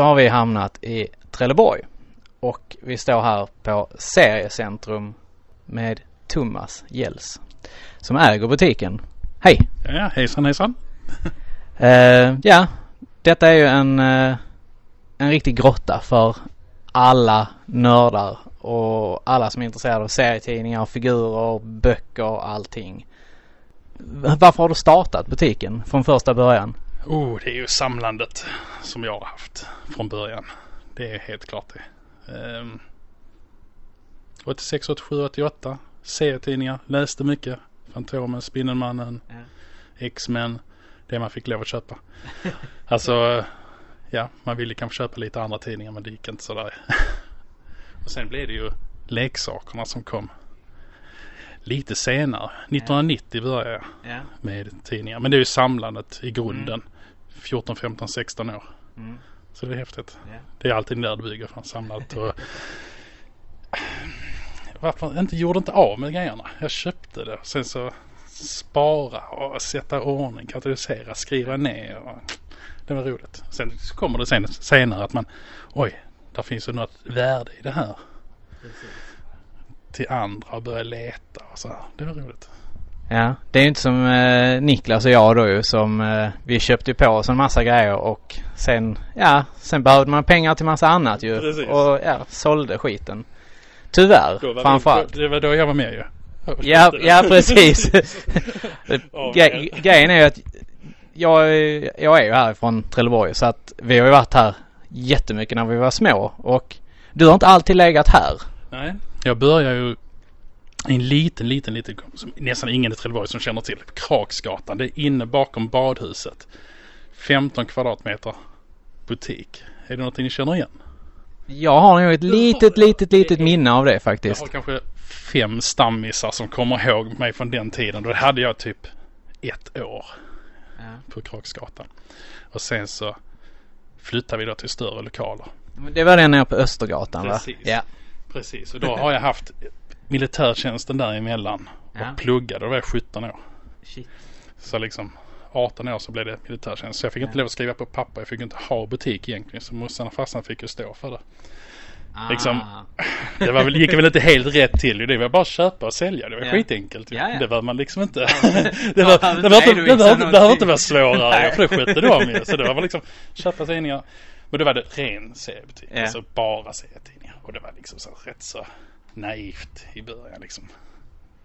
Så har vi hamnat i Trelleborg och vi står här på Seriecentrum med Thomas Gälls som äger butiken. Hej! Ja, hejsan hejsan. Eh, ja, detta är ju en, eh, en riktig grotta för alla nördar och alla som är intresserade av serietidningar, figurer, böcker och allting. Varför har du startat butiken från första början? Oh, det är ju samlandet som jag har haft från början. Det är helt klart det. Um, 86, 87, 88. Serietidningar. Läste mycket. Fantomen, Spindelmannen, Ja. X-Men. Det man fick lov att köpa. alltså, ja, man ville kanske köpa lite andra tidningar men det gick inte sådär. och sen blev det ju leksakerna som kom lite senare. 1990 började jag Ja. med tidningar. Men det är ju samlandet i grunden. 14, 15, 16 år. Mm. Så det är häftigt. Ja. Det är alltid där det bygger från samlandet. Och varför inte gjorde inte av med grejerna. Jag köpte det. Sen så spara och sätta ordning, katalysera, skriva ner. Och det var roligt. Sen kommer det sen, senare att man oj, där finns ju något värde i det här. Till andra och börja leta och så här. Det var roligt. Ja, det är ju inte som eh, Niklas och jag då ju som eh, vi köpte på oss en massa grejer och sen, ja, sen behövde man pengar till massa annat ju. Precis. Och ja, sålde skiten. Tyvärr, framförallt. Det, var då jag var med ju. Ja, ja precis. Grejen är ju att jag, jag är ju härifrån Trelleborg så att vi har ju varit här jättemycket när vi var små och du har inte alltid legat här. Nej. Jag börjar ju en liten, liten, liten, som nästan ingen i Trelleborg som känner till. Kraksgatan. Det är inne bakom badhuset. 15 kvadratmeter butik. Är det någonting ni känner igen? Jag har nog ett litet, litet, litet minne av det Jag faktiskt. har kanske fem stammisar som kommer ihåg mig från den tiden. Då hade jag typ ett år på Kraksgatan. Och sen så flyttade vi då till större lokaler. Det var den nere på Östergatan va? Precis. Ja. Precis, och då har jag haft militärtjänsten däremellan och Ja. pluggade. Då var jag 17 år. Shit. Så liksom 18 år så blev det militärtjänst. Så jag fick inte lov att skriva på papper. Jag fick inte ha butik egentligen. Så morsan och farsan fick ju stå för det. Liksom- Ah. Det var väl, gick väl inte helt rätt till. Det var bara att köpa och sälja. Det var Ja. skitenkelt. Ja, ja. Det var man liksom inte. det, Ja, var, behöver det, var inte det, det vara svårare. För det skötte de ju. Så det var väl liksom köpa tidningar. Men då var det ren seriebutik. Ja. Alltså bara serietidningar. Och det var liksom så rätt så naivt i början liksom.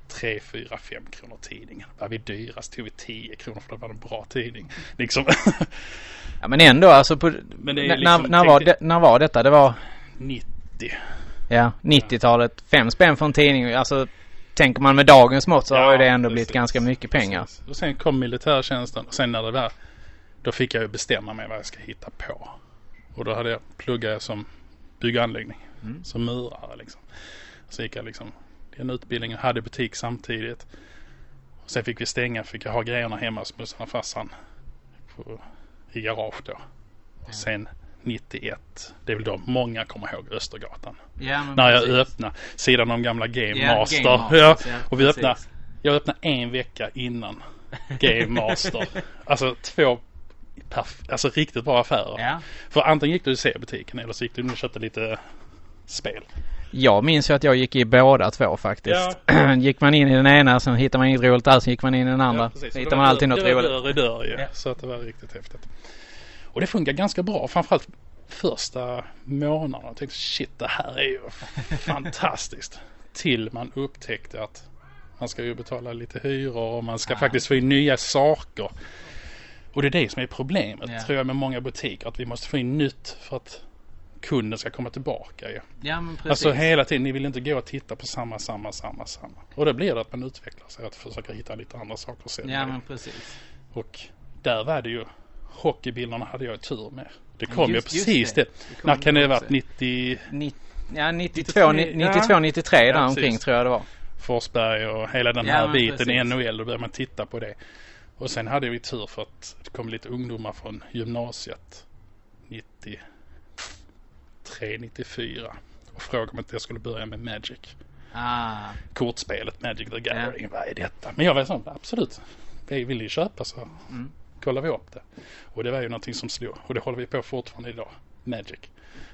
3, 4, 5 kronor tidningen. Var vi dyrast tog vi 10 kronor för det var en bra tidning. Liksom Ja men ändå alltså på, Men är när, liksom- när, var det, när var detta? Det var 90. ja 90-talet. Fem spänn för en tidning. Alltså tänker man med dagens mått så har ju det ändå blivit precis. ganska mycket pengar. Precis. Och sen kom militärtjänsten och sen när det var då fick jag ju bestämma mig vad jag ska hitta på. Och då hade jag pluggat som bygganläggning. Mm. Som murare liksom. Så gick jag liksom den utbildningen, hade butik samtidigt. Och sen fick vi stänga, fick jag ha grejerna hemma hos morsan och farsan. På, I garage då. Och sen 91, det är väl då många kommer ihåg Östergatan. Ja, När jag öppnade sidan om gamla Game Ja, Master. Game Masters, ja, ja, och vi precis. öppnade, jag öppnade en vecka innan Game Master. alltså två alltså riktigt bra affärer. För antingen gick du i C-butiken eller så gick du och köpte lite spel. Jag minns ju att jag gick i båda två faktiskt. gick man in i den ena så hittade man inget roligt alls. Gick man in i den andra. precis. så hittade man alltid dörr- något roligt. dörr i dörr ju. Ja. Så att det var riktigt häftigt. Och det funkar ganska bra. Framförallt första månaderna. Jag tänkte shit det här är ju fantastiskt. Till man upptäckte att man ska ju betala lite hyror och man ska Ah. faktiskt få in nya saker. Och det är det som är problemet Ja. tror jag med många butiker. Att vi måste få in nytt för att kunden ska komma tillbaka ju. Ja men precis. Alltså hela tiden, ni vill inte gå och titta på samma, samma, samma, samma. Och då blir det att man utvecklar sig, att försöka hitta lite andra saker sälja. ja men precis. Och där var det ju, hockeybilderna hade jag tur med. Det kom Just- ju precis det. det. Det När kan det ha varit? 90 Ni, ja 92, 93, 92, 93 där Ja, omkring tror jag det var. Forsberg och hela den Ja, här biten i. NHL. Då började man titta på det. Och sen hade vi tur för att det kom lite ungdomar från gymnasiet 93, 94 och frågade om inte jag skulle börja med Magic. Ah. Kortspelet Magic the Gathering. Vad är detta? Men jag var sån, absolut. Vi vill ju köpa så Mm. kollade vi upp det. Och det var ju någonting som slog. Och det håller vi på fortfarande idag. Magic.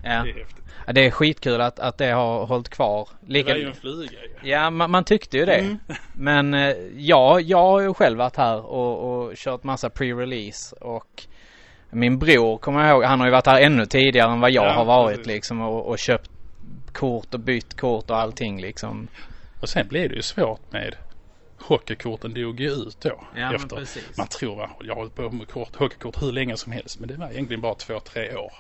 Ja. Det är. Ja, det är skitkul att, att det har hållit kvar. Det Lika... var ju en fluga ju. Ja, man, man tyckte ju det. Mm. Men eh, ja, jag har ju själv varit här och, och kört massa pre-release och min bror kommer jag ihåg, han har ju varit här ännu tidigare än vad jag Ja, har varit precis. liksom och, och köpt kort och bytt kort och allting liksom. Och sen blev det ju svårt med hockeykorten dog ju ut då. men efter, precis. man tror va, jag har hållit på med kort, hockeykort hur länge som helst. Men det var egentligen bara två, tre år.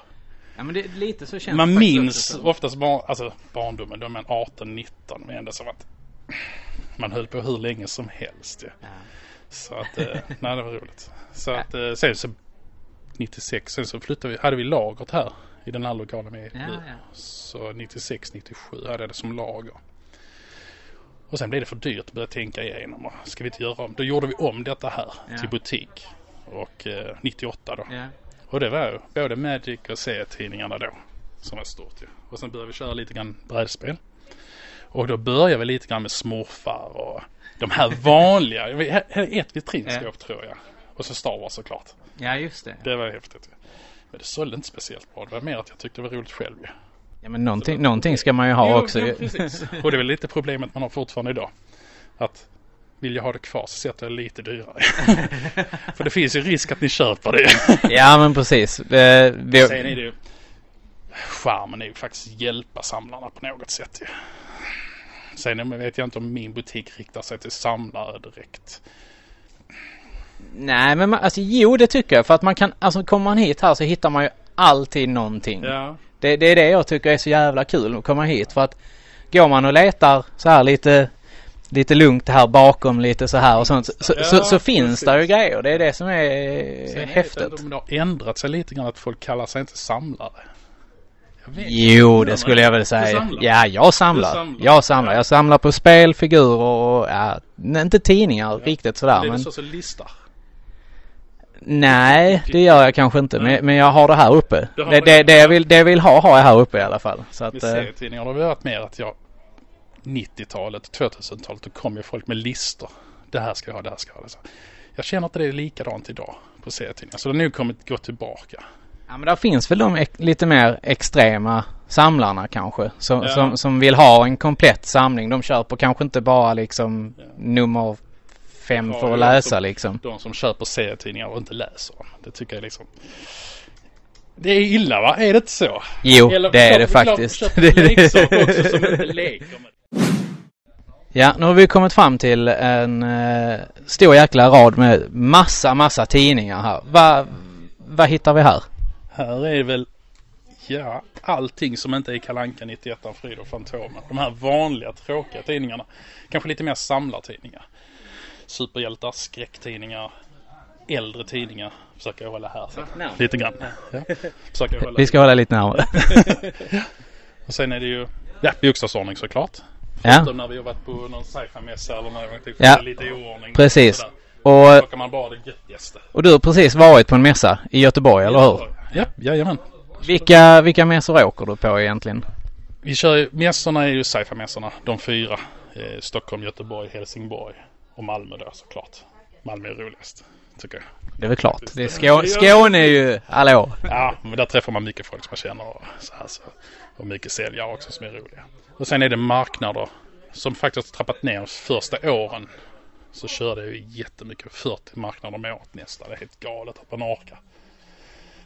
Ja men det, lite så känns Man minns också. oftast bar, alltså barndomen, då är man 18, 19. Men ändå som att man höll på hur länge som helst ju. Ja. Så att, eh, nej det var roligt. Så att eh, sen så 96, sen så flyttade vi, hade vi lagret här i den här lokalen med Ja, ja. Så 96, 97 hade jag det som lager. Och sen blev det för dyrt att börja tänka igenom. och Ska vi inte göra om? Då gjorde vi om detta här Ja. till butik. Och eh, 98 då. Och det var ju både Magic och serietidningarna då. Som var stort ju. Och sen började vi köra lite grann brädspel. Och då började vi lite grann med smurfar och de här vanliga. Ett vitrinskåp tror jag. Och så Star Wars såklart. ja just det. Det var häftigt. Men det sålde inte speciellt bra. Det var mer att jag tyckte det var roligt själv ju. Ja men någonting, någonting ska man ju ha Jo, också. jo, precis. Och det är väl lite problemet man har fortfarande idag. Att vill jag ha det kvar så sätter jag lite dyrare. För det finns ju risk att ni köper det. ja men precis. Eh, vi, Sen är det ju Charmen är ju faktiskt hjälpa samlarna på något sätt ju. Sen vet jag inte om min butik riktar sig till samlare direkt. Nej men man, alltså jo det tycker jag för att man kan, alltså kommer man hit här så hittar man ju alltid någonting. Ja. Det, det är det jag tycker är så jävla kul att komma hit för att går man och letar så här lite lite lugnt här bakom lite så här och sånt så, Ja, så, så finns precis. det ju grejer. Det är det som är Sen häftigt. om det har ändrat sig lite grann att folk kallar sig inte samlare. Jo, det skulle jag väl säga. Ja, jag samlar. Samlar? Jag samlar. Ja. Jag samlar på spel, figurer och ja, inte tidningar riktigt sådär. Det är Men så listar. Nej, det gör jag kanske inte. Men, men jag har det här uppe. Det, det. det, det, jag vill, det jag vill ha har jag här uppe i alla fall. Så Med att, eh, serietidningar har det varit mer att jag 90-talet, 2000-talet, då kom ju folk med listor. Det här ska jag ha, det här ska jag ha. Så Jag känner att det är likadant idag på serietidningar. Så det har nu kommit gå tillbaka. Ja men där finns väl de lite mer extrema samlarna kanske. Som, Ja. som, som vill ha en komplett samling. De köper kanske inte bara liksom Ja. nummer fem Ja, för att läsa som- liksom. De som köper serietidningar och inte läser dem. Det tycker jag liksom. Det är illa va? Är det inte så? Jo, Eller det är det faktiskt. också som inte leker med. Ja, nu har vi kommit fram till en eh, stor jäkla rad med massa, massa tidningar här. Va- Vad hittar vi här? Här är väl Ja, allting som inte är Kalanka 91 Fryd och Fantomen. De här vanliga tråkiga tidningarna. Kanske lite mer samlartidningar. Superhjältar, skräcktidningar, äldre tidningar. Försöker jag hålla här. Så. Lite grann. Ja. Försöker hålla. Vi ska hålla lite närmare. Och sen är det ju ja, bokstavsordning såklart. Ja, Förutom när vi har varit på någon sci-fi-mässa eller någonting. Ja. Ja. Lite i oordning. Precis. Och, Då kan man bara det göttigaste. och du har precis varit på en mässa i Göteborg, eller hur? Ja, jajamän. Vilka, vilka mässor åker du på egentligen? Vi kör ju, mässorna är ju sci-fi-mässorna. De fyra. Eh, Stockholm, Göteborg, Helsingborg och Malmö då såklart. Malmö är roligast, tycker jag. Det är väl klart. Det är Skå- Skåne är ju, hallå. Ja, men där träffar man mycket folk som man känner och så här så. Och mycket säljare också som är roliga. Och sen är det marknader som faktiskt har trappat ner första åren. Så körde jag ju jättemycket 40 marknader om året nästan. Det är helt galet att man orkar.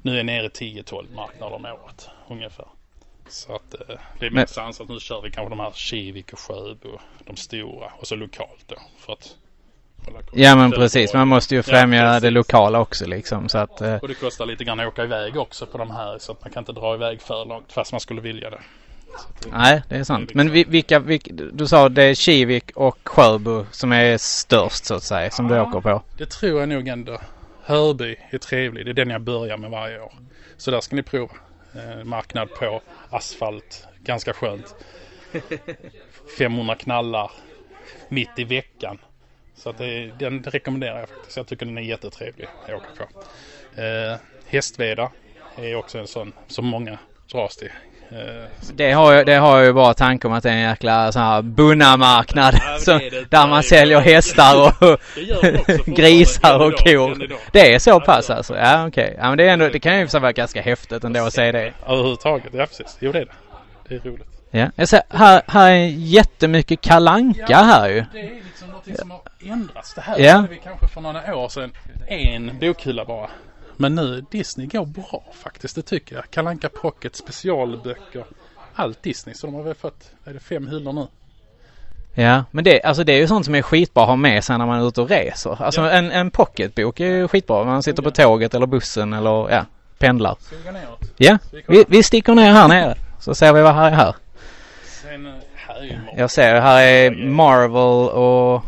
Nu är jag nere i 10-12 marknader om året ungefär. Så att eh, det är Men- mest ansat. Nu kör vi kanske de här Kivik och Sjöbo, de stora och så lokalt då. För att. Ja men precis, man måste ju Ja, främja precis. det lokala också liksom så att eh, Och det kostar lite grann att åka iväg också på de här så att man kan inte dra iväg för långt fast man skulle vilja det. Att det- Nej, det är sant. Men vi- vilka, vilka, du sa det är Kivik och Sjöbo som är störst så att säga, som du Ja. åker på. Det tror jag nog ändå. Hörby är trevlig. Det är den jag börjar med varje år. Så där ska ni prova. Eh, marknad på asfalt. Ganska skönt. 500 knallar mitt i veckan. Så att det, den rekommenderar jag faktiskt. Jag tycker den är jättetrevlig att åka på. Eh, Hästveda är också en sån som många dras till. Eh, Det har, jag, det har ju bara tanke om att det är en jäkla sån här bunnamarknad. Ja, som- det är det. där man säljer hästar och grisar och kor. Det är så Ja, pass alltså? Ja okej. Ja men det är ändå, det kan ju vara ganska häftigt ändå att se det. Överhuvudtaget, ja precis. Jo det är det. Det är roligt. Ja. Jag ser, här, här är jättemycket kalanka här ju. Det är liksom någonting som har ändrats. Det här Ja. hade vi kanske för några år sedan en bokhylla bara. Men nu, Disney går bra faktiskt, det tycker jag. Kalanka Pocket, specialböcker. Allt Disney. Så de har väl fått, är det fem hyllor nu? Ja, men det, alltså det är ju sånt som är skitbra att ha med sig när man är ute och reser. Alltså Ja. en, en pocketbok är ju skitbra. Man sitter på tåget eller bussen eller ja, pendlar. Ska vi gå neråt? Ja, vi vi, sticker ner här nere. Så ser vi vad här är här. Sen, eh, här är ju Marvel. Jag ser här är Marvel och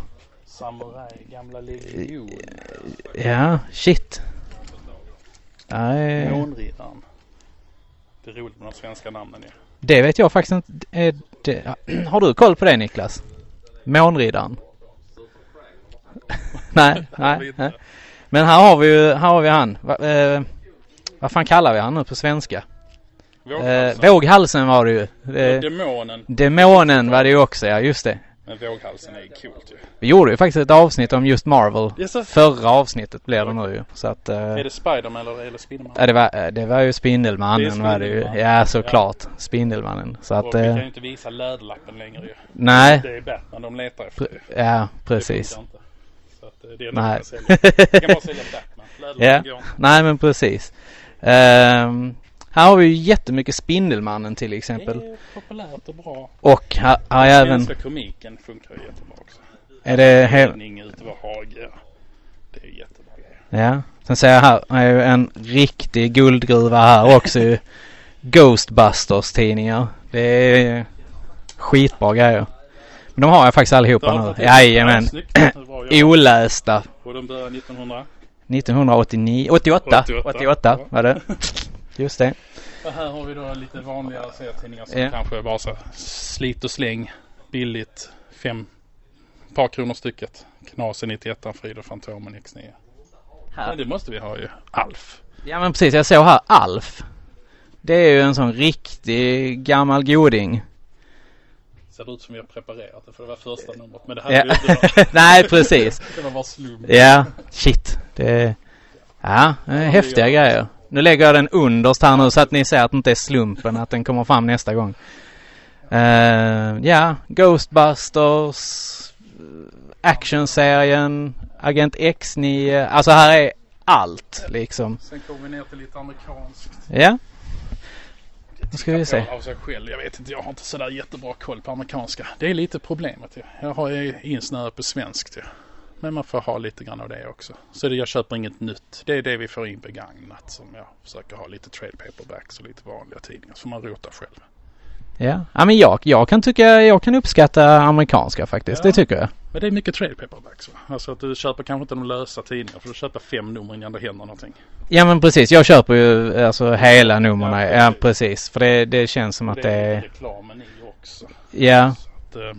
Samurai, gamla legion. ja, shit. Nej, Månriddaren. Det är roligt med de svenska namnen ju. det vet jag faktiskt inte. Det, har du koll på det Niklas? Månriddaren? nej, nej, nej. Men här har vi ju, här har vi han. Va, eh, vad fan kallar vi han nu på svenska? Eh, Våghalsen. våghalsen var det ju. Eh, Demonen. demonen var det ju också, ja just det. Men våghalsen är ju coolt ju. Vi gjorde ju faktiskt ett avsnitt om just Marvel. Det är, så... Förra avsnittet blev det nu ju. Så att... eh, är det Spiderman eller, eller Spindelman? ja, det, var, eh, det var ju Spindelmannen Det är var det ju. Ja såklart. Spindelmannen. Så Och att... vi kan Eh, ju inte visa läderlappen längre ju. nej. Det är Batman de letar efter. Pre- ja Det precis. Så att eh, det är Nej. nog sälja. Vi kan bara sälja Batman. Läderlappen Ja. går inte. Nej men precis. Ehm, här har vi ju jättemycket Spindelmannen till exempel. Det är populärt och bra. Och här, här är även... Svenska komiken funkar ju jättebra också. Är det... He- Räddning ute vid Hage. Det är ju jättebra. Ja. Sen ser jag här, är ju en riktig guldgruva här också ju. Ghostbusters tidningar. Det är skitbra grejer. Men de har jag faktiskt allihopa nu. Jajamän. Olästa. Och de börjar 1900. 1989, 88, 88. 88 var det. Just det. Och här har vi då lite vanligare serietidningar som Ja. kanske bara så slit och släng. Billigt. Fem par kronor stycket. Knasen 91, Frida Fantomen X9. Men det måste vi ha ju. Alf. Ja men precis, jag såg här Alf. Det är ju en sån riktig gammal goding. Ser ut som vi har preparerat det för det var första numret. Men det här Ja. är ju inte Nej precis. Det var bara slump. Ja, shit. Det Ja, det är häftiga grejer. Nu lägger jag den underst här nu så att ni ser att det inte är slumpen att den kommer fram nästa gång. Eh, ja, Ghostbusters, actionserien, Agent X9. Alltså här är allt liksom. Sen kommer vi ner till lite amerikanskt. Ja. Nu ska vi se. Av sig själv. Jag vet inte, jag har inte sådär jättebra koll på amerikanska. Det är lite problemet ju. Jag har ju insnöat på svenskt ju. Men man får ha lite grann av det också. Så det, jag köper inget nytt. Det är det vi får in begagnat som jag försöker ha lite trade paperbacks och lite vanliga tidningar. Så man rotar själv. Ja, ja men jag, jag kan tycka, jag kan uppskatta amerikanska faktiskt. Ja. Det tycker jag. Men det är mycket trade paperbacks va? Alltså att du köper kanske inte de lösa tidningarna. För du köper fem nummer innan det händer någonting. Ja men precis, jag köper ju alltså hela numren. Ja, Ja, precis. För det, det känns som att det det är är... reklamen i också. Ja. Att, eh,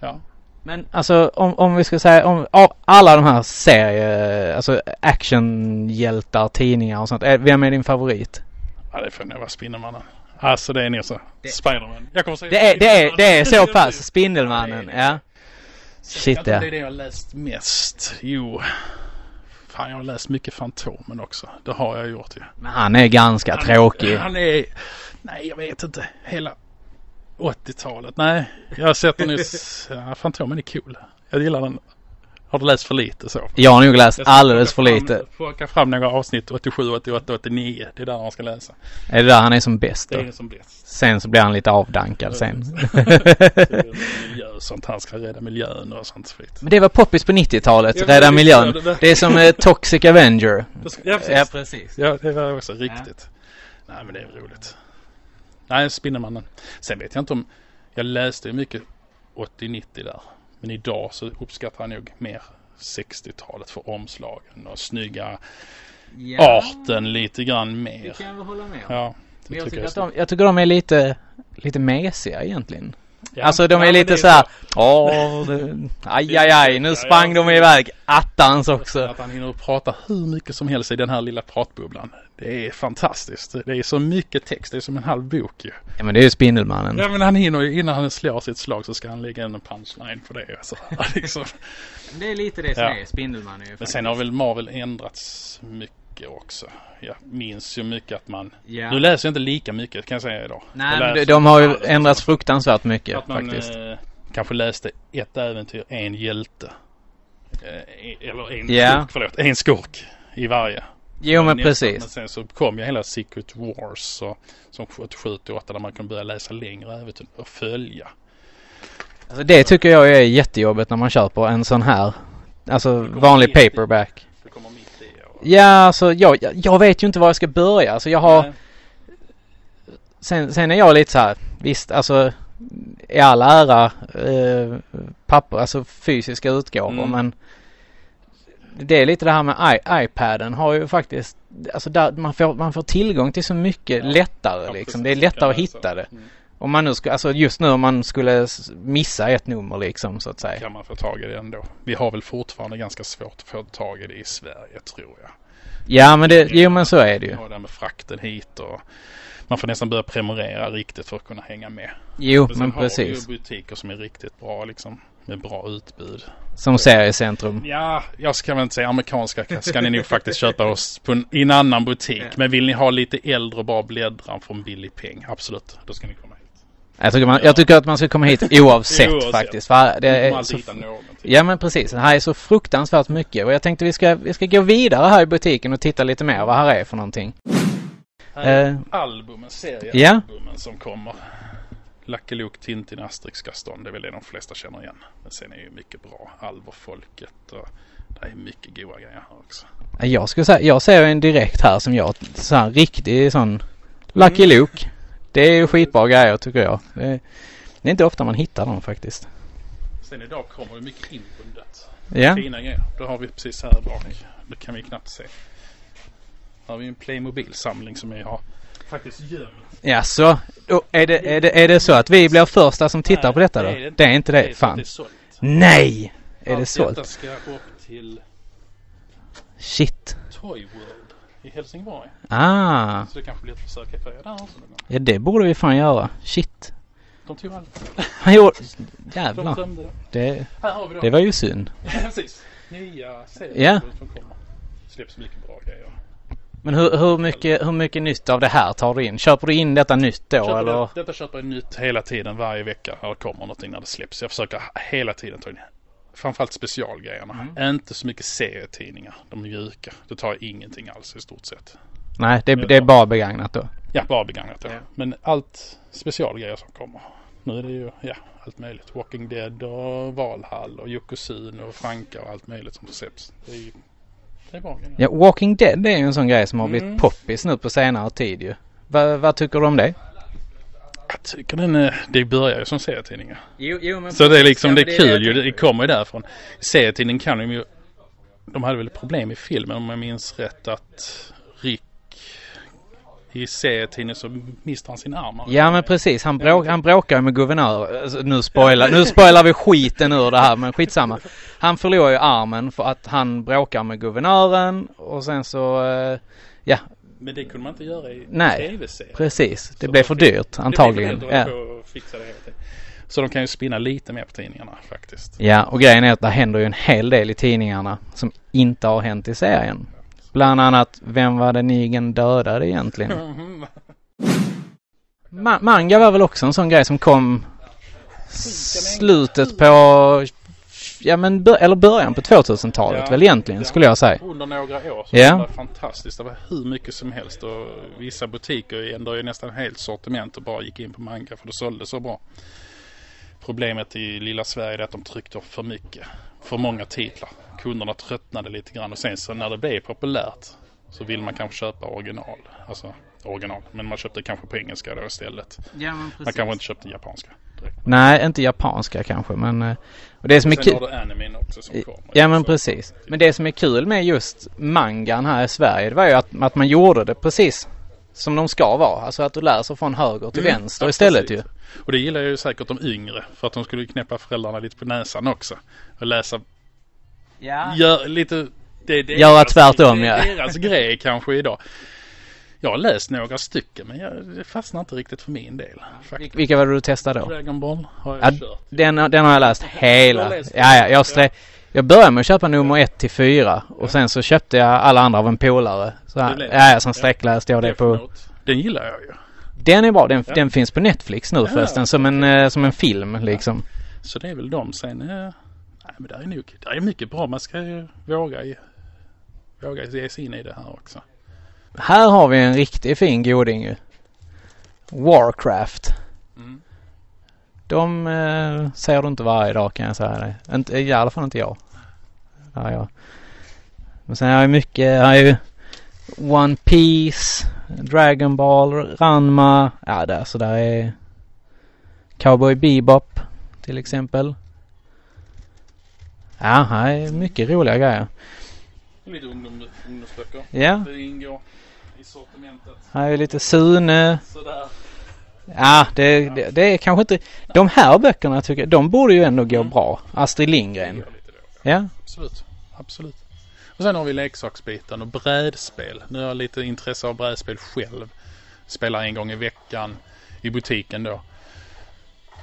ja. Men alltså om, om vi ska säga om av alla de här serie, alltså actionhjältar, tidningar och sånt. är- Vem är din favorit? ja, det får nog vara Spindelmannen. Alltså det är nog så. Spiderman. Jag kommer säga Det är, det är, det är så pass. Spindelmannen, ja. Shit, ja. Det är det jag har läst mest. Jo. Fan jag har läst mycket Fantomen också. Det har jag gjort ju. Men han är ganska tråkig. Han är, nej jag vet inte. Hela 80-talet. Nej, jag har sett den nyss. Ja, Fantomen är cool. Jag gillar den. Har du läst för lite så? Jag har nog läst Jag alldeles för lite. Fram, plocka fram några avsnitt 87, 88, 89. Det är där man ska läsa. Är det där han är som bäst Det då? är det som bäst. Sen så blir han lite avdankad sen. Är miljö och sånt. Han ska rädda miljön och sånt skit. Men det var poppis på 90-talet. Ja, men Rädda miljön. det- är som eh, Toxic Avenger. Ja, precis. precis. Ja, det var också riktigt. Nej, men det är roligt. Nej, Spindelmannen. Sen vet jag inte om... Jag läste mycket 80-90 där. Men idag så uppskattar jag nog mer 60-talet för omslagen och snygga arten lite grann mer. kan jag väl hålla med Ja, det Men jag tycker jag. att de, jag tycker de är lite, lite mesiga egentligen. Ja. Alltså de Ja, är men lite det så här. Åh, det- aj, aj, aj, nu Ja, sprang ja. de iväg. Attans också. Att han hinner prata hur mycket som helst i den här lilla pratbubblan. Det är fantastiskt. Det är så mycket text. Det är som en halv bok ju. Ja men det är ju Spindelmannen. Ja men han hinner ju innan han slår sitt slag så ska han lägga en punchline på det. Så, liksom. Det är lite det som Ja. är Spindelmannen ju Men sen har väl Marvel ändrats mycket också. Jag minns ju mycket att man... Ja. Nu läser jag inte lika mycket kan jag säga idag. Nej men de, har ju ändrats fruktansvärt mycket Att man faktiskt. eh, kanske läste ett äventyr, en hjälte. Eh, eller en Ja. skurk, förlåt. En skurk i varje. Jo men Nästan. precis. Men sen så kom ju hela Secret Wars och, som 77-88 där man kunde börja läsa längre äventyr och följa. Alltså det tycker jag är jättejobbigt när man köper en sån här. Alltså vanlig paperback. Det kommer mitt i. Och, Ja alltså jag, jag, vet ju inte var jag ska börja. Alltså jag har, Nej, sen, sen är jag lite så här, visst alltså i all ära eh, papper, alltså fysiska utgåvor Mm. men det är lite det här med I, iPaden har ju faktiskt, alltså där, man, får, man får tillgång till så mycket Ja. lättare ja, liksom. precis. Det är lättare att läsa. hitta det. Mm. Om man nu ska, alltså just nu om man skulle missa ett nummer liksom så att säga. Kan man få tag i det ändå. Vi har väl fortfarande ganska svårt att få tag i det i Sverige tror jag. Ja men det, jo men så är det ju. Och det med frakten hit och man får nästan börja prenumerera riktigt för att kunna hänga med. Jo men vi precis. ju butiker som är riktigt bra liksom. Med bra utbud. Som seriecentrum. Ja, jag ska väl inte säga amerikanska ska ni nog faktiskt köpa oss på en, i en annan butik. Men vill ni ha lite äldre och bara bläddra för en billig peng, absolut. Då ska ni komma. Jag tycker, man, jag tycker att man ska komma hit oavsett, Oavsett. faktiskt. För det är så, ja men precis. Det här är så fruktansvärt mycket. Och jag tänkte vi ska, vi ska gå vidare här i butiken och titta lite mer vad här är för någonting. Här är Eh, albumen, seriealbumen ja. som kommer. Lucky Luke, Tintin, Asterix, Gaston. Det är väl det de flesta känner igen. Men sen är ju mycket bra. Alverfolket och det är mycket goda grejer här också. Jag skulle säga, jag ser en direkt här som jag, så här riktig sån Lucky Mm. Det är ju skitbra grejer tycker jag. Det är, det är inte ofta man hittar dem faktiskt. Sen idag kommer det mycket inbundet. Ja. Fina grejer. Det har vi precis här bak. Det kan vi knappt se. Här har vi en Playmobil-samling som jag har faktiskt gömt. Ja så, då är det, är, det, är det så att vi blir första som tittar Nej, på detta det då? är det Det inte. är inte det? Fan. Det är. Nej! Är det Allt sålt? Detta ska upp till Shit. Toy World i Helsingborg. Ah. Så det kanske blir ett försök att följa där också någon gång. Ja det borde vi fan göra. Shit. De tog allt. Han gjorde... De Jävlar. tömde det. Här har vi då. det var ju synd. Ja, precis. Nya serier Ja. som kommer. Släpps mycket bra grejer. Men hur, hur, mycket, hur mycket nytt av det här tar du in? Köper du in detta nytt då Köper eller? det, detta köper jag nytt hela tiden varje vecka det kommer någonting när det släpps. Jag försöker hela tiden ta in framförallt specialgrejerna. Mm. Inte så mycket serietidningar. De mjuka. Det tar ingenting alls i stort sett. Nej, det, det är bara begagnat då. Ja, bara begagnat då. Ja. Men allt specialgrejer som kommer. Nu är det ju ja, allt möjligt. Walking Dead och Valhall och Yokozun och Franka och allt möjligt som släpps. Det är, det är bra grejer. Ja, Walking Dead det är ju en sån grej som har blivit Mm. poppis nu på senare tid ju. Va, vad tycker du om det? Jag tycker den det börjar ju som serietidningar. Jo, jo men Så det är liksom, det är kul ju. Det kommer ju därifrån. Serietidningen kan ju, de hade väl problem i filmen om jag minns rätt att Rick i serietidningen så mister han sin arm. Ja men precis, han, bråk, han bråkar ju med guvernör. Alltså, nu, spoilar, nu spoilar vi skiten ur det här men skitsamma. Han förlorar ju armen för att han bråkar med guvernören och sen så, eh, ja Men det kunde man inte göra i Nej, tv-serien. precis. Det Så blev för fick- dyrt antagligen. Det blev Ja. för dyrt att på och fixa det tiden. Så de kan ju spinna lite mer på tidningarna faktiskt. ja, och grejen är att det händer ju en hel del i tidningarna som inte har hänt i serien. Bland annat, vem var det Negan dödade egentligen? Ma- manga var väl också en sån grej som kom slutet på, ja men bör- eller början på 2000-talet Ja, väl egentligen ja. skulle jag säga. Under några år så Ja. var det fantastiskt. Det var hur mycket som helst och vissa butiker ändrade ju nästan helt sortiment och bara gick in på manga för det sålde så bra. Problemet i lilla Sverige är att de tryckte upp för mycket. För många titlar. Kunderna tröttnade lite grann och sen så när det blev populärt så vill man kanske köpa original. Alltså original. Men man köpte kanske på engelska då istället. Ja, men Man kanske inte köpte japanska direkt. Nej, inte japanska kanske men eh, och det som är Sen kul. har du animen också som kommer. Ja men precis. Men det som är kul med just mangan här i Sverige det var ju att, att man gjorde det precis som de ska vara. Alltså att du läser från höger till Mm, vänster ja, istället precis. ju. Och det gillar ju säkert de yngre för att de skulle knäppa föräldrarna lite på näsan också. Och läsa, Ja. gör lite, det deras, Göra tvärtom, det ja. är deras grej kanske idag. Jag har läst några stycken men jag, det fastnar inte riktigt för min del. Faktiskt. Vilka var det du testade då? Dragon Ball har jag Ja, kört. den, den har jag läst hela. har läst Ja, ja, jag, Ja. stre- jag började med att köpa nummer ett till fyra och sen så köpte jag alla andra av en polare. Så, blev- ja, ja, sen sträckläste jag det på. Den gillar jag ju. Den är bra. Den, Ja. den finns på Netflix nu Ja, förresten som en, eh, som en film liksom. Så det är väl de. Sen, eh, nej men det är nog, det är mycket bra. Man ska ju våga, våga ge sig in i det här också. Här har vi en riktigt fin goding ju. Warcraft. Mm. De eh, ser du inte varje dag kan jag säga dig. Inte, I alla fall inte jag. Ja, ja. Men sen har jag mycket, har jag ju One Piece, Dragon Ball, Ranma. Ja där så där är Cowboy Bebop till exempel. Ja, här är mycket roliga grejer. Lite ungdom, ungdomsböcker. Ja, Det ingår i sortimentet. här är lite Sune. Sådär. Ja, det, det, det är kanske inte... De här böckerna tycker jag, de borde ju ändå gå Mm. bra. Astrid Lindgren. då. Ja. Absolut. Absolut. Och sen har vi leksaksbiten och brädspel. Nu har jag lite intresse av brädspel själv. Spelar en gång i veckan i butiken då.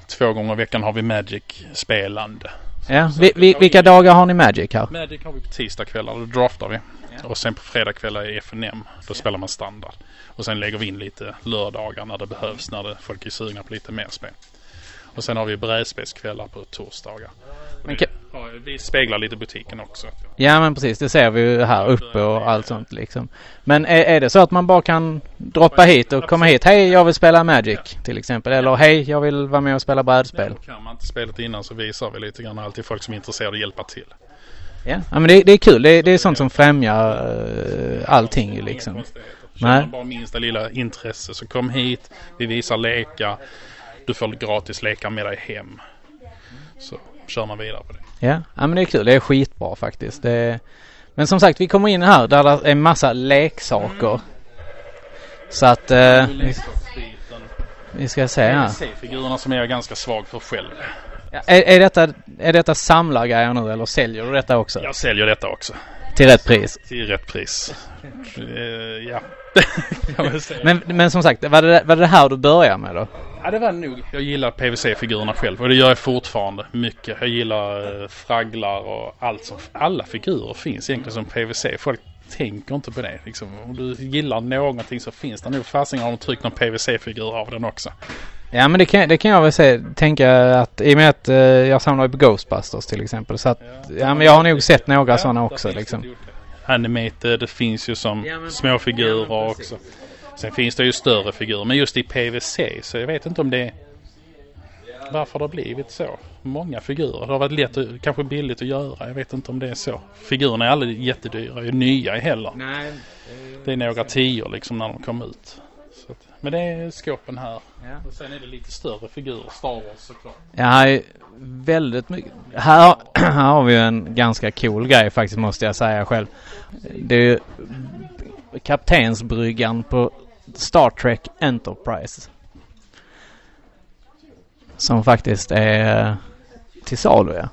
Två gånger i veckan har vi Magic-spelande. Ja. Så Vi, vi, vilka dagar har ni Magic här? Magic har vi på tisdagskvällar, då draftar vi. Ja. Och sen på fredagskvällar är FNM. Då spelar man standard. Och sen lägger vi in lite lördagar när det behövs, när det, folk är sugna på lite mer spel. Och sen har vi brädspelskvällar på torsdagar. Men ja, vi speglar lite butiken också. Ja men precis, det ser vi ju här uppe och allt sånt liksom. Men är, är det så att man bara kan droppa hit och komma hit? Hej, jag vill spela Magic till exempel. Eller hej, jag vill vara med och spela brädspel. Kan man inte spelet innan så visar vi lite grann alltid folk som är intresserade och hjälpa till. Ja, ja men det, det är kul. Det, det är sånt som främjar uh, allting liksom. Nej. Känner man bara minsta lilla intresse så kom hit. Vi visar lekar. Du får gratis lekar med dig hem. Så kör man vidare på det. Ja, ja men det är kul. Det är skitbra faktiskt. Är... Men som sagt, vi kommer in här där det är massa leksaker. Så att eh, vi, ska se här. PVC-figurerna som jag är ganska svag för själv. Ja, är, är, detta, är detta samlargrejer nu eller säljer du detta också? Jag säljer detta också. Till rätt pris? Till rätt pris. Eh, ja. Men, men som sagt, var det, var det här du började med då? Ja det var nog. Jag gillar PVC-figurerna själv och det gör jag fortfarande mycket. Jag gillar eh, fragglar och allt som, alla figurer finns egentligen som PVC. Folk tänker inte på det. Liksom, om du gillar någonting så finns det nog fasen har de tryckt någon PVC-figur av den också. Ja men det kan, det kan jag väl säga, tänka att i och med att eh, jag samlar på Ghostbusters till exempel så att ja men jag har nog sett några sådana där också liksom. Animated, det finns ju som Ja, men- små figurer ja, också. Sen finns det ju större figurer men just i PVC så jag vet inte om det är varför det har blivit så. Många figurer. Det har varit lätt och kanske billigt att göra. Jag vet inte om det är så. Figurerna är aldrig jättedyra. Är nya heller. Nej. Det är några tior liksom när de kom ut. Så att, men det är skåpen här. Ja. Och sen är det lite större figurer. Star Wars såklart. Ja, här är väldigt mycket. Här, här har vi ju en ganska cool grej faktiskt måste jag säga själv. Det är ju kaptensbryggan på Star Trek Enterprise. Som faktiskt är till salu ja.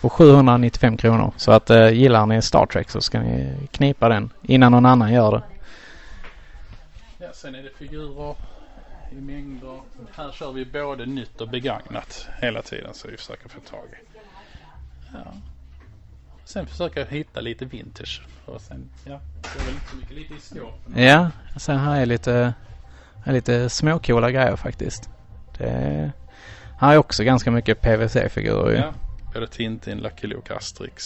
På 795 kronor. Så att eh, gillar ni Star Trek så ska ni knipa den innan någon annan gör det. Ja, sen är det figurer i mängder. Här kör vi både nytt och begagnat hela tiden så vi försöker få tag i. Ja. Sen försöker jag hitta lite vintage. Och sen, ja, det är väl inte så mycket lite i skåpen. Ja, så här är lite, här är lite småcoola grejer faktiskt. Det är, här är också ganska mycket PVC-figurer ju. Ja, både Tintin, Lucky Luke, Asterix.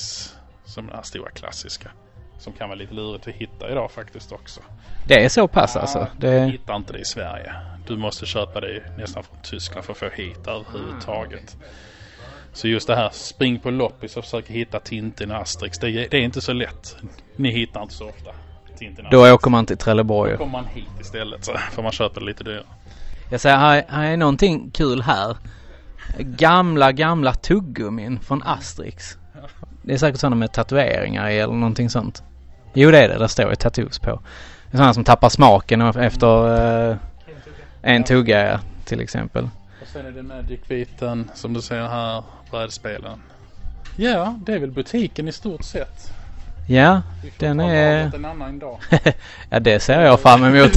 Som den här stora klassiska. Som kan vara lite lurigt att hitta idag faktiskt också. Det är så pass alltså. Jag Det, hittar inte det i Sverige. Du måste köpa det nästan från Tyskland för att få hit överhuvudtaget. Så just det här, spring på loppis och försök hitta Tintin och Asterix. Det är, det är inte så lätt. Ni hittar inte så ofta Tintin och då åker man till Trelleborg. Då kommer man hit istället så får man köpa det lite dyrare. Jag säger, här, här är någonting kul här. Gamla, gamla tuggummin från Asterix. Det är säkert sådana med tatueringar i eller någonting sånt. Jo det är det, det står ju tattoos på. Det är sådana som tappar smaken efter eh, en tugga till exempel. Och sen är det Magic-biten som du ser här, brädspelen. Ja, det är väl butiken i stort sett. Ja, Den är- en annan dag. ja det ser jag fram emot.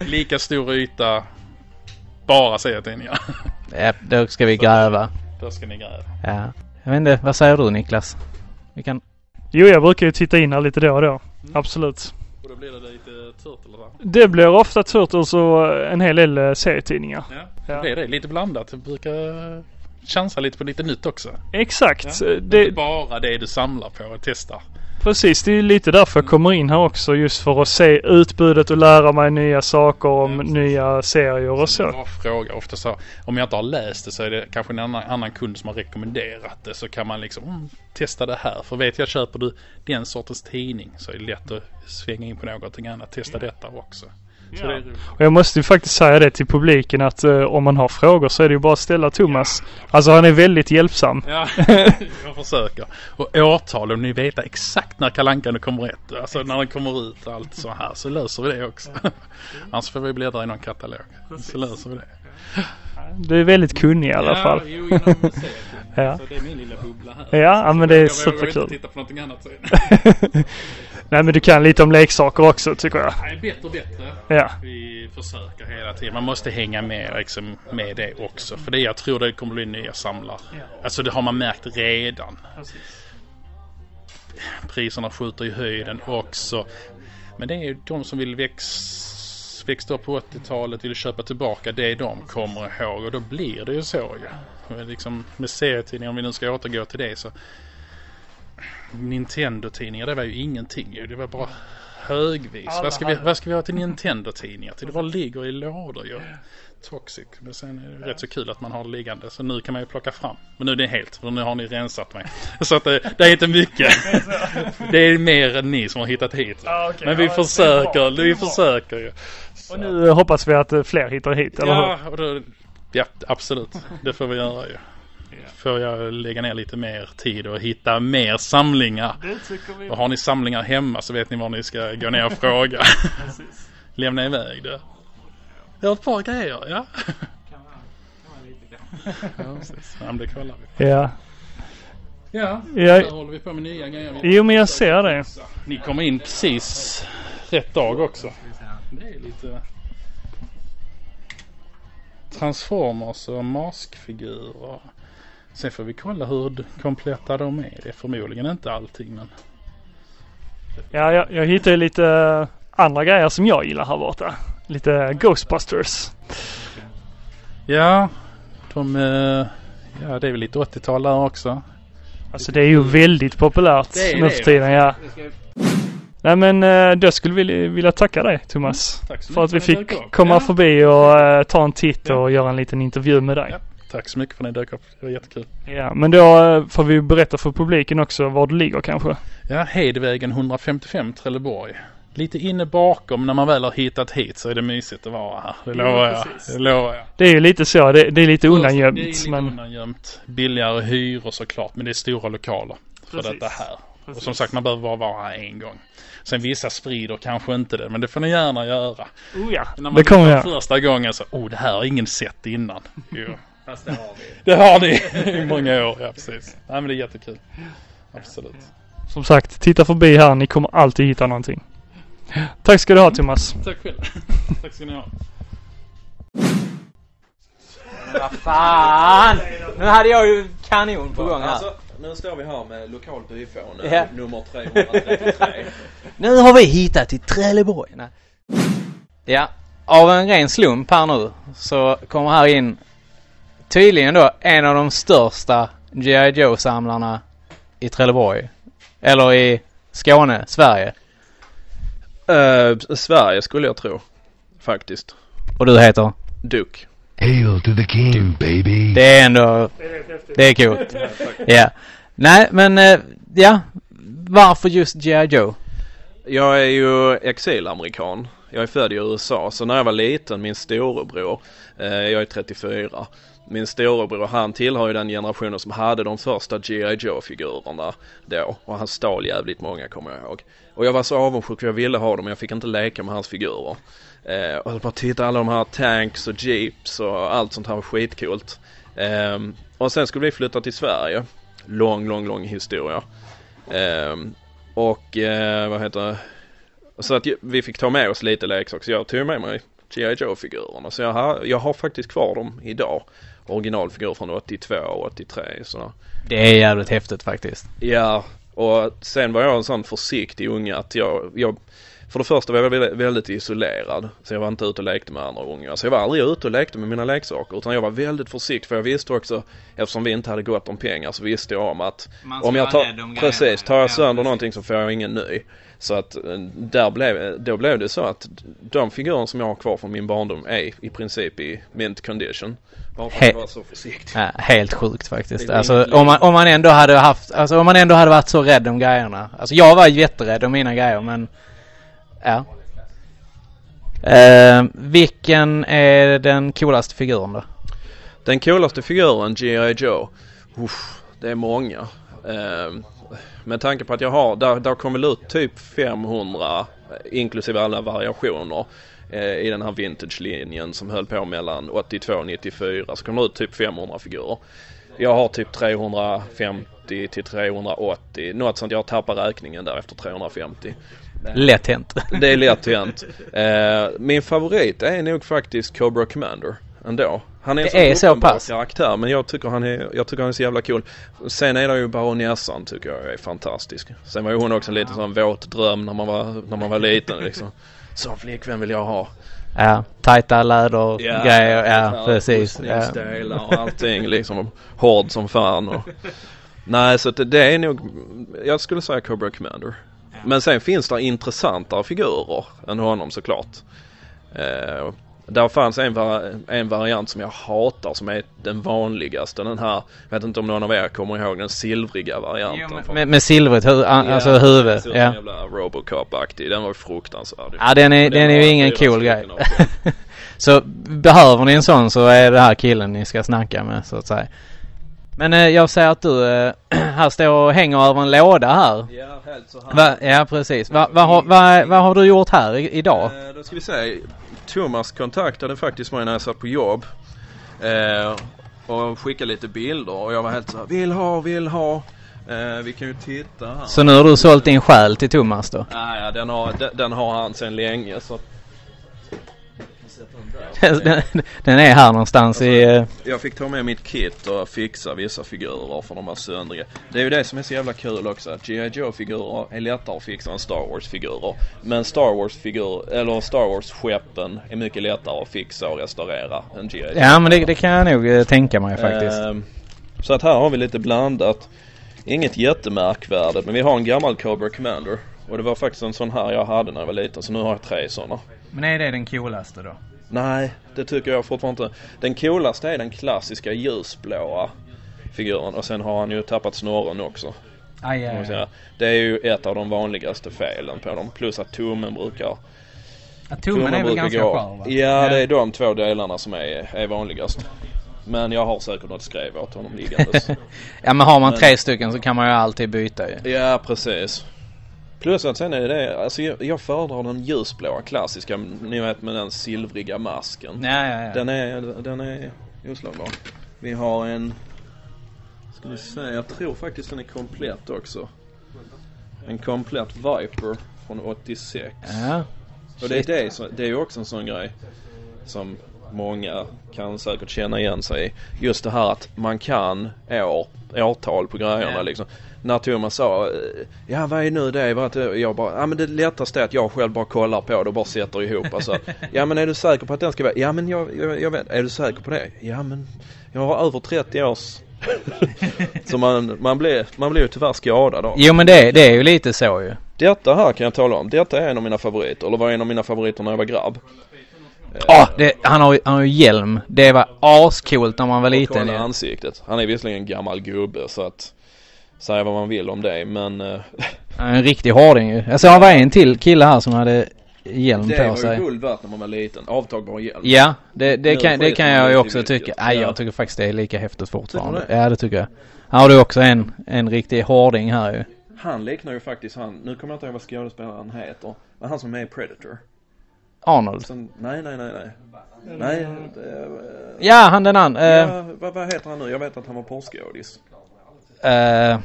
Lika stor yta, bara serietidningar. ja, då ska vi gräva. Då ska ni gräva. Ja. Jag vet inte, vad säger du Niklas? Vi kan... Jo, jag brukar ju titta in här lite då och då. Absolut. Och då blir det lite Turtle va? Det blir ofta Turtles och en hel del eh, serietidningar. Ja, Ja. det blir det. Lite blandat. Jag brukar chansa lite på lite nytt också. Exakt. Ja. Det, Inte bara det du samlar på och testar. Precis, det är lite därför jag kommer in här också. Just för att se utbudet och lära mig nya saker om precis. nya serier och Det är en så. bra fråga. Ofta så, om jag inte har läst det så är det kanske en annan, annan kund som har rekommenderat det. Så kan man liksom mm, testa det här. För vet jag köper du den sortens tidning så är det lätt att svänga in på någonting annat. Testa detta också. Så Ja. det. Och jag måste ju faktiskt säga det till publiken att eh, om man har frågor så är det ju bara att ställa Thomas. Alltså han är väldigt hjälpsam. Ja, jag försöker. Och årtal, om ni vet exakt när kalankan kommer rätt. Alltså när den kommer ut och allt så här så löser vi det också. Annars får vi bläddra i någon katalog. Så löser vi det. Du är väldigt kunnig i alla fall. Ja, jo, inom museet. Ja. Så det är min lilla bubbla här. Ja, ja, men det är jag vågar superkul. inte titta på någonting annat sen. Nej men du kan lite om leksaker också tycker jag. Nej, bättre och bättre. Ja. Vi försöker hela tiden. Man måste hänga med liksom, med det också. För det jag tror det kommer bli nya samlare. Alltså det har man märkt redan. Priserna skjuter i höjden också. Men det är ju de som vill väx, växte upp på 80-talet, vill köpa tillbaka det de kommer ihåg. Och då blir det ju så ju. Men Liksom, med serietidningar, om vi nu ska återgå till det så. Nintendo-tidningar, det var ju ingenting ju. Det var bara högvis. Alla Vad ska, vi, vad ska vi ha till Nintendo-tidningar till? Det bara ligger i lådor ju. Toxic. Men sen är det rätt så kul att man har det liggande. Så nu kan man ju plocka fram. Men nu är det helt, för nu har ni rensat mig. Så att det, det är inte mycket. Det är mer än ni som har hittat hit. Ja, okej. Men vi Ja, försöker, vi försöker ju. Och nu hoppas vi att fler hittar hit, eller Ja, hur? och då, ja, absolut. Det får vi göra ju. Får jag lägga ner lite mer tid och hitta mer samlingar. Det tycker vi. Och har ni samlingar hemma så vet ni var ni ska gå ner och fråga. Lämna iväg det. Jag har ett par grejer, ja. Ja, precis. Ja, men det kollar vi. Ja. Ja, Ja. där håller vi på med nya grejer. Jo men jag ser det. Ni kommer in precis rätt dag också. Det är lite Transformers och maskfigurer. Sen får vi kolla hur kompletta de är. Det är förmodligen inte allting men Ja, jag, jag hittade lite eh, andra grejer som jag gillar här borta. Lite Ghostbusters. Ja, de, eh, ja det är väl lite 80-tal där också. Alltså det är ju väldigt populärt nu för tiden, ja. Nej men eh, då skulle vi vilja tacka dig Thomas. Tack så För att vi fick komma ja. förbi och eh, ta en titt Ja. och göra en liten intervju med dig. Ja. Tack så mycket för att ni dök upp. Det var jättekul. Ja, men då eh, får vi berätta för publiken också var du ligger kanske. Ja, Hedvägen 155 Trelleborg. Lite inne bakom när man väl har hittat hit så är det mysigt att vara här. Det Ja, lovar jag. precis. Det lovar jag. Det är ju lite så, det, det är lite Det är undangömt lite men... undangömt. Billigare hyror såklart men det är stora lokaler för Precis. detta här. Och Precis. som sagt man behöver bara vara här en gång. Sen vissa sprider kanske inte det men det får ni gärna göra. Oh ja, När man det kommer jag. första gången så, oh det här har ingen sett innan. Jo. Fast det har vi. Det har ni i många år, ja precis. Nej men det är jättekul. Absolut. Som sagt, titta förbi här, ni kommer alltid hitta någonting. Tack ska du ha Thomas. Tack själv. Tack ska ni ha. Vad fan! Nu hade jag ju kanon på gång här. Alltså, nu står vi här med lokal byfåne Ja. nummer 333. Nu har vi hittat till Trelleborg. Nej. Ja, av en ren slump här nu så kommer här in tydligen då en av de största G.I. Joe-samlarna i Trelleborg. Eller i Skåne, Sverige. Eh, Sverige skulle jag tro. Faktiskt. Och du heter? Duck. Hail to the king, baby. Det är ändå, det är coolt. Ja. Nej men, eh, ja. Varför just G.I. Joe? Jag är ju exilamerikan. Jag är född i USA så när jag var liten, min storebror, eh, jag är 34 min storebror han tillhör ju den generationen som hade de första G.I. Joe-figurerna då och han stal jävligt många kommer jag ihåg. Och jag var så avundsjuk för jag ville ha dem men jag fick inte leka med hans figurer. Eh, och bara titta alla de här tanks och jeeps och allt sånt här var skitcoolt. Eh, och sen skulle vi flytta till Sverige. Lång, lång, lång historia. Eh, och eh, vad heter det? Så att vi fick ta med oss lite leksaker så jag tog med mig G.I. Joe-figurerna. Så jag har, jag har faktiskt kvar dem idag. Originalfigurer från 82 och 83 så. Det är jävligt häftigt faktiskt. Ja, och sen var jag en sån försiktig unge att jag, jag för det första var jag väldigt, väldigt isolerad. Så jag var inte ute och lekte med andra ungar. Så jag var aldrig ute och lekte med mina leksaker. Utan jag var väldigt försiktig för jag visste också, eftersom vi inte hade gott om pengar så visste jag om att om jag tar, precis, tar jag sönder någonting så får jag ingen ny. Så att eh, där blev, då blev det så att de figurer som jag har kvar från min barndom är i princip i mint condition. Bara för att He- var så försiktig. Ja, helt sjukt faktiskt. Alltså om man, om man ändå hade haft, alltså om man ändå hade varit så rädd om grejerna. Alltså jag var jätterädd om mina grejer men ja. Eh, vilken är den coolaste figuren då? Den coolaste figuren, G.I. Joe, uff, det är många. Eh, med tanke på att jag har, där, där kommer det ut typ 500 eh, inklusive alla variationer eh, i den här vintage-linjen som höll på mellan 82 och 94 så kommer det ut typ 500 figurer. Jag har typ 350 till 380, något sånt. Jag tappar räkningen där efter 350. Lätt hänt. Det är lätt hänt. Eh, min favorit är nog faktiskt Cobra Commander ändå. Han är Det sån är så pass? karaktär men jag tycker han är, jag tycker han är så jävla cool. Sen är det ju baronessan tycker jag är fantastisk. Sen var ju hon också en liten sån våt dröm när man var, när man var liten liksom. Sån flickvän vill jag ha. Ja, tajta lädergrejer. Ja, precis. Ja. Rustningsdelar och allting liksom. Hård som fan och. Nej så det är nog, jag skulle säga Cobra Commander. Men sen finns det intressantare figurer än honom såklart. Eh, där fanns en, va- en variant som jag hatar som är den vanligaste. Den här, jag vet inte om någon av er kommer ihåg den silvriga varianten. från- Med, med silvrigt hu- alltså Ja, huvud. den ser ut Ja. jävla Robocop-aktig. Den var fruktansvärd. ja, den är, den är ju ingen cool grej. så behöver ni en sån så är det här killen ni ska snacka med så att säga. Men eh, jag ser att du eh, här står och hänger över en låda här. Ja, helt så här. Va, ja precis. Va, vad har- vad- vad har du gjort här i, idag? Eh, då ska vi se. Thomas kontaktade faktiskt mig när jag satt på jobb. Eh, och skickade lite bilder och jag var helt så här, vill ha, vill ha. Eh, vi kan ju titta här. Så nu har du sålt din själ till Thomas då? Ah, ja, den har, den, den har han sedan länge så. den, den är här någonstans i... eh, Jag fick ta med mitt kit och fixa vissa figurer för de var söndriga. Det är ju det som är så jävla kul också att G.I. Joe-figurer är lättare att fixa än Star Wars-figurer. Men Star Wars-figurer, eller Star Wars-skeppen är mycket lättare att fixa och restaurera än G.I. Joe. Ja men det, det kan jag nog eh, tänka mig faktiskt. Ehm, så att här har vi lite blandat. Inget jättemärkvärdigt men vi har en gammal Cobra Commander. Och det var faktiskt en sån här jag hade när jag var liten så nu har jag tre sådana. Men är det den coolaste då? Nej, det tycker jag fortfarande inte. Den coolaste är den klassiska ljusblåa figuren och sen har han ju tappat snorren också. Aj, aj, aj. Det är ju ett av de vanligaste felen på dem. Plus att tummen brukar... Ja, tummen är väl ganska gå- skör va? Ja, det är de två delarna som är, är vanligast. Men jag har säkert något skrev åt honom liggandes. Ja men har man Men- tre stycken så kan man ju alltid byta ju. Ja, precis. Plus att sen är det alltså jag, jag föredrar den ljusblåa klassiska, ni vet med den silvriga masken. Ja, ja, ja. Den är, den är oslagbar. Vi har en, ska vi se, jag tror faktiskt den är komplett också. En komplett Viper från 86. ja. Och det är, det, det är ju också en sån grej som många kan säkert känna igen sig i. Just det här att man kan år, årtal på grejerna Ja. liksom. När Thomas sa, eh, ja vad är nu det? Jag bara, ja men det lättaste är att jag själv bara kollar på det och bara sätter ihop. Alltså, ja men är du säker på att den ska vara, ja men jag, jag, jag vet, är du säker på det? Ja men jag har över 30 års Så man, man blir, man blir ju tyvärr skadad då. Jo men det, det är ju lite så ju. Detta här kan jag tala om. Detta är en av mina favoriter. Eller var en av mina favoriter när jag var grabb. Åh, det, han har ju han har hjälm. Det var ascoolt när man var Och liten kolla ju. ansiktet. Han är visserligen en gammal gubbe så att säga vad man vill om det men eh, en riktig hårding ju. Jag såg det var en till kille här som hade hjälm Det på var ju sig. guld värt när man var liten. Avtagbar hjälm. Ja, det, det, kan, det kan jag ju också tycka. Nej, Ja. jag tycker faktiskt det är lika häftigt fortfarande. Du Ja, det tycker jag. Här har du också en, en riktig hårding här ju. Han liknar ju faktiskt han, nu kommer jag inte ihåg vad skådespelaren heter. Men han som är med i Predator. Arnold. Som, nej, nej, nej, nej. Nej, det, Ja, han den andra. Eh, ja, vad, vad heter han nu? Jag vet att han var porrskådis. Eh,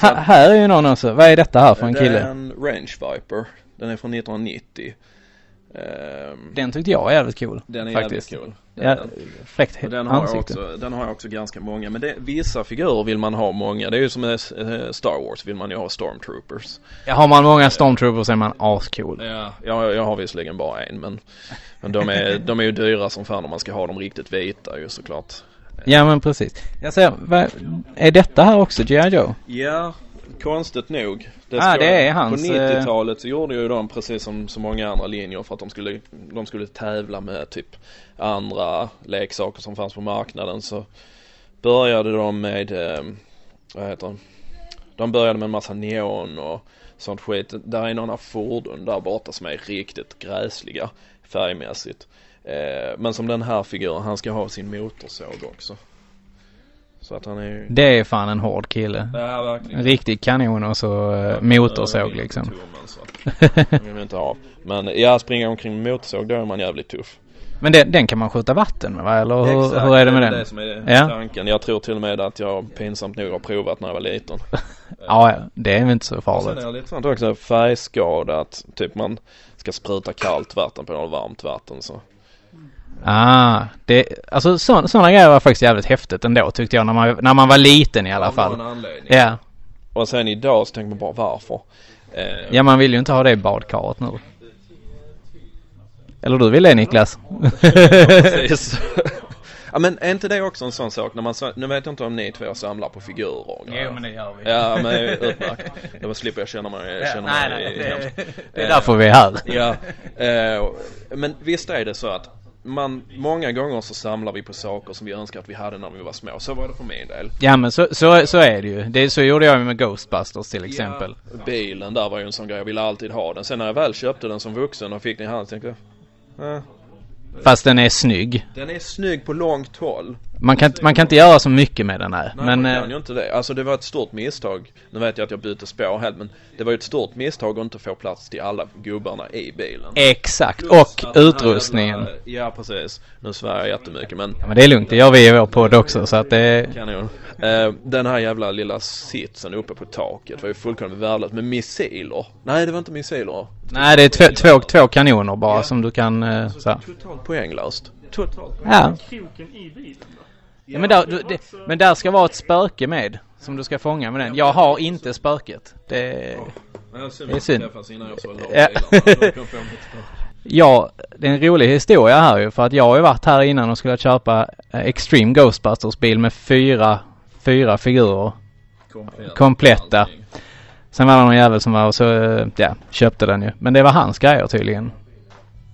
här, här är ju någon också. Vad är detta här för en Det är kille? en Range Viper. Den är från 1990. Ehm, Den tyckte jag var jävligt cool. den är faktiskt. jävligt cool. Den, Ja, den. fräckt Och den har, jag ansikte. också, den har jag också ganska många. Men det, vissa figurer vill man ha många. Det är ju som eh, Star Wars vill man ju ha Stormtroopers. Ja, har man många stormtroopers är man ascool. Ja, jag, jag har visserligen bara en men, men de, är, de är ju dyra som fan om man ska ha dem riktigt vita ju såklart. Ja men precis. Jag säger, vad, är detta här också G.I. Joe? Ja, konstigt nog. Ah, det är hans, På eh, 90-talet så gjorde ju de precis som så många andra linjer för att de skulle, de skulle tävla med typ andra leksaker som fanns på marknaden så började de med, eh, vad heter det? De började med en massa neon och sånt skit. Där är några fordon där borta som är riktigt gräsliga färgmässigt. Eh, men som den här figuren, han ska ha sin motorsåg också. Så att han är ju... Det är fan en hård kille. Ja, verkligen. En riktig kanon och så uh, motorsåg liksom. Tummen, så vill man inte ha. Men ja, springa omkring med motorsåg då är man jävligt tuff. Men den, den kan man skjuta vatten med va? Eller hur, Exakt, hur är det med Det är den? det som är Ja. tanken. Jag tror till och med att jag pinsamt nog har provat när jag var liten. Ja, ja, det är väl inte så Och sen är farligt. det lite sånt också färgskadat. Typ man ska spruta kallt vatten på något varmt vatten så. Ah, det, alltså sådana grejer var faktiskt jävligt häftigt ändå tyckte jag när man, när man var liten i alla Av någon fall. anledning. Ja. Och sen idag så tänker man bara varför? Eh, Ja, man vill ju inte ha det i badkaret nu. Eller du vill det Niklas? Precis. ja men är inte det också en sån sak när man, nu vet jag inte om ni två samlar på figurer och grejer. det gör vi. Ja men utmärkt. Då slipper jag känna mig, känna nej, mig nej, hemskt. det, det är därför vi är här. Ja, eh, men visst är det så att man, många gånger så samlar vi på saker som vi önskar att vi hade när vi var små. Så var det för min del. Ja men så, så, så är det ju. Det, så gjorde jag med Ghostbusters till exempel. Ja, bilen där var ju en sån grej, jag ville alltid ha den. Sen när jag väl köpte den som vuxen och fick den i handen tänkte jag, eh, Fast den är snygg. den är snygg på långt håll. Man kan, inte- man kan inte göra så mycket med den här. Nej, men man eh, kan ju inte det. Alltså det var ett stort misstag. Nu vet jag att jag bytte spår helt men det var ju ett stort misstag att inte få plats till alla gubbarna i bilen. exakt. Plus Och utrustningen. jävla- Ja precis. Nu svär jag jättemycket men Ja, men det är lugnt. Det gör vi i vår podd också så att det... Kanon. Eh, den här jävla lilla sitsen uppe på taket var ju fullkomligt värdelös med missiler. Nej det var inte missiler. Nej det är två, två, två kanoner bara som du kan eh, så. Totalt poänglöst. Totalt. Ja. Kroken i bilen då? Ja men, där, du, det, men där ska vara ett spöke med. Som du ska fånga med den. Jag har inte spöket. Det... Det är synd. Ja. Ja. Ja, det är en rolig historia här ju för att jag har ju varit här innan och skulle köpa eh, Extreme Ghostbusters bil med fyra, fyra figurer. Kompletta. Sen var det någon jävel som var och så, eh, ja, köpte den ju. Men det var hans grejer tydligen.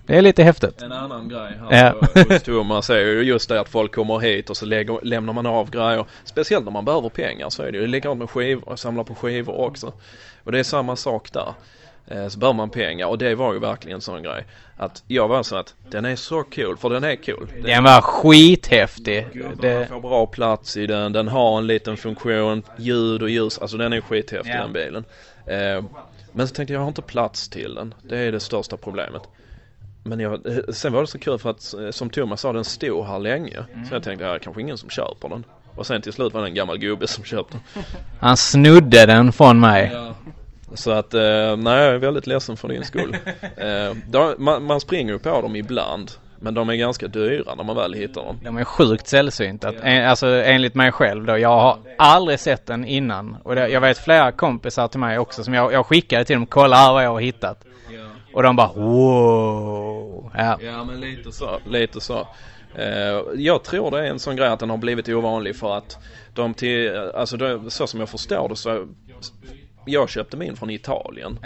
Det är lite häftigt. En annan grej här hos Thomas är ju just det att folk kommer hit och så lägger, lämnar man av grejer. Speciellt när man behöver pengar så är det ju likadant med skivor, samla på skivor också. Och det är samma sak där. Eh, Så behöver man pengar och det var ju verkligen en sån grej. Att jag var så att den är så cool, för den är cool. Den Den var skithäftig. Gubbarna Det, får bra plats i den, den har en liten funktion, ljud och ljus, alltså den är skithäftig Ja. den bilen. Eh, men så tänkte jag, jag har inte plats till den. Det är det största problemet. Men jag, eh, sen var det så kul för att eh, som Thomas sa, den stod här länge. Så jag tänkte, ja, kanske ingen som köper den. Och sen till slut var det en gammal gubbe som köpte den. han snodde den från mig. Så att, eh, nej jag är väldigt ledsen för din skull. Eh, de, man, man springer ju på dem ibland. Men de är ganska dyra när man väl hittar dem. De är sjukt sällsynt. Att, en, alltså enligt mig själv då. Jag har aldrig sett den innan. Och det, jag vet flera kompisar till mig också som jag, jag skickade till dem. Kolla här vad jag har hittat. Och de bara wow. Ja. Ja men lite så, lite så. Eh, jag tror det är en sån grej att den har blivit ovanlig för att de till, alltså det, så som jag förstår det så jag köpte min från Italien.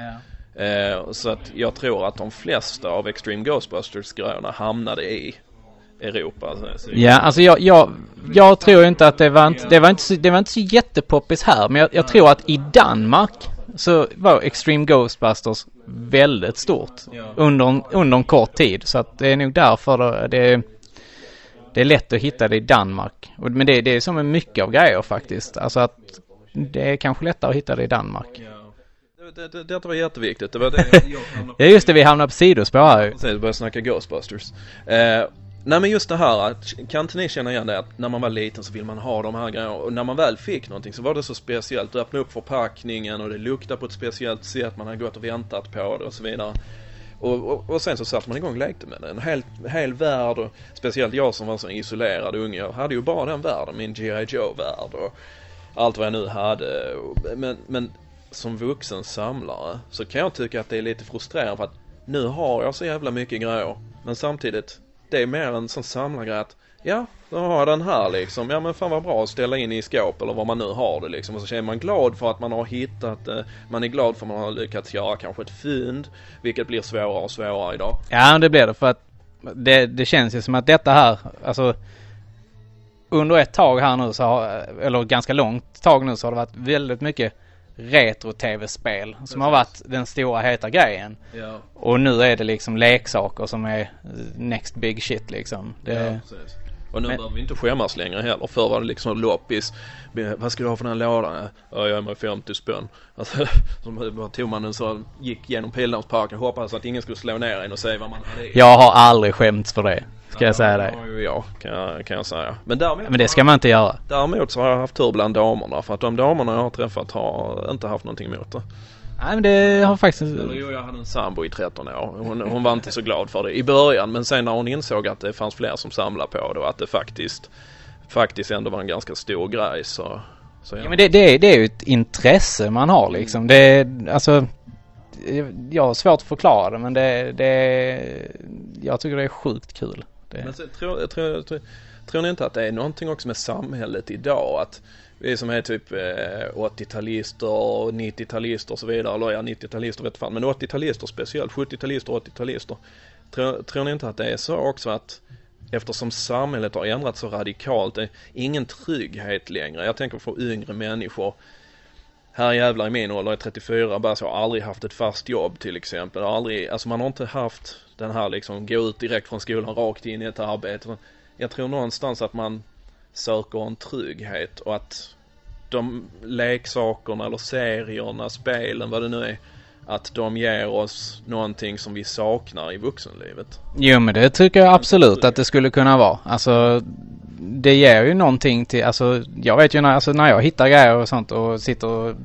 Eh, så att jag tror att de flesta av Extreme Ghostbusters grejerna hamnade i Europa. Ja, alltså jag, jag, jag tror inte att det var inte, det var inte så, det var inte så jättepoppis här. Men jag, jag tror att i Danmark så var Extreme Ghostbusters väldigt stort under, en- under en kort tid. Så att det är nog därför det, det, är lätt att hitta det i Danmark. Men det, det är som med mycket av grejer faktiskt. Alltså att det är kanske lättare att hitta det i Danmark. Det, det, det var jätteviktigt. Det var det jag hamnade Ja just det, vi hamnar på sidospår här ju. Precis, börja snacka Ghostbusters. Eh, nej men just det här, att- kan inte ni känna igen det att när man var liten så vill man ha de här grejerna och när man väl fick någonting så var det så speciellt. Du öppnade upp förpackningen och det luktade på ett speciellt sätt, man hade gått och väntat på det och så vidare. Och, och, och sen så satte man igång och lekte med det. En hel, hel värld och speciellt jag som var så isolerad unge, jag hade ju bara den världen, min G.I. Joe-värld och allt vad jag nu hade. Men, men som vuxen samlare så kan jag tycka att det är lite frustrerande för att nu har jag så jävla mycket grejer. Men samtidigt, det är mer en sån samlargrej att ja, då har jag den här liksom. Ja men fan vad bra att ställa in i skåp eller vad man nu har det liksom. Och så känner man glad för att man har hittat det. Man är glad för att man har lyckats göra kanske ett fynd. Vilket blir svårare och svårare idag. Ja det blir det för att det, det känns ju som att detta här, alltså under ett tag här nu så har, eller ganska långt tag nu så har det varit väldigt mycket retro-tv-spel som har varit den stora heta grejen. Ja, Och nu är det liksom leksaker som är next big shit liksom. Det, precis. Och nu Men- behöver vi inte skämmas längre heller. Förr var det liksom loppis. Vad ska du ha för den här lådan? Ja, jag är med 50 spänn. Alltså, så tog man den så gick genom Pildammsparken och hoppades att ingen skulle slå ner en och säga vad man hade. Jag har aldrig skämts för det. Ska jag säga har ju jag, kan jag, kan jag säga. Men däremot, Men det ska man inte göra. däremot så har jag haft tur bland damerna. För att de damerna jag har träffat har inte haft någonting emot det. Nej men det har faktiskt... Eller jo, jag hade en sambo i 13 år. Hon, hon var inte så glad för det i början. Men sen när hon insåg att det fanns fler som samlade på det och att det faktiskt, faktiskt ändå var en ganska stor grej så, så Ja, men det, det, är, det är ju ett intresse man har liksom. Det alltså... Jag har svårt att förklara det men det, det är... Jag tycker det är sjukt kul. Det, Men så, tror, tror, tror, tror ni inte att det är någonting också med samhället idag? Att vi som är typ eh, 80-talister och 90-talister och så vidare, eller ja 90-talister vet fan, men 80-talister speciellt, 70-talister och 80-talister. Tror, tror ni inte att det är så också att eftersom samhället har ändrats så radikalt, det är ingen trygghet längre. Jag tänker på yngre människor. Här jävlar i min ålder, jag är 34, bara så, har aldrig haft ett fast jobb till exempel. Aldrig, alltså man har inte haft den här liksom, gå ut direkt från skolan rakt in i ett arbete. Jag tror någonstans att man söker en trygghet och att de leksakerna eller serierna, spelen, vad det nu är, att de ger oss någonting som vi saknar i vuxenlivet. Jo men det tycker jag absolut att det skulle kunna vara. Alltså det ger ju någonting till, alltså jag vet ju när, alltså, när jag hittar grejer och sånt och sitter och,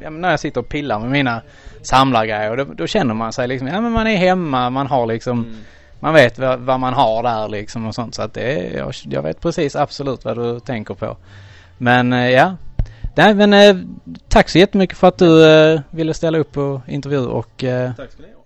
ja, när jag sitter och pillar med mina samlargrejer då, då känner man sig liksom, ja men man är hemma, man har liksom, man vet vad, vad man har där liksom och sånt så att det är, jag, jag vet precis absolut vad du tänker på. Men eh, ja. Nej men eh, tack så jättemycket för att du eh, ville ställa upp på intervju och eh, Tack ska ni ha.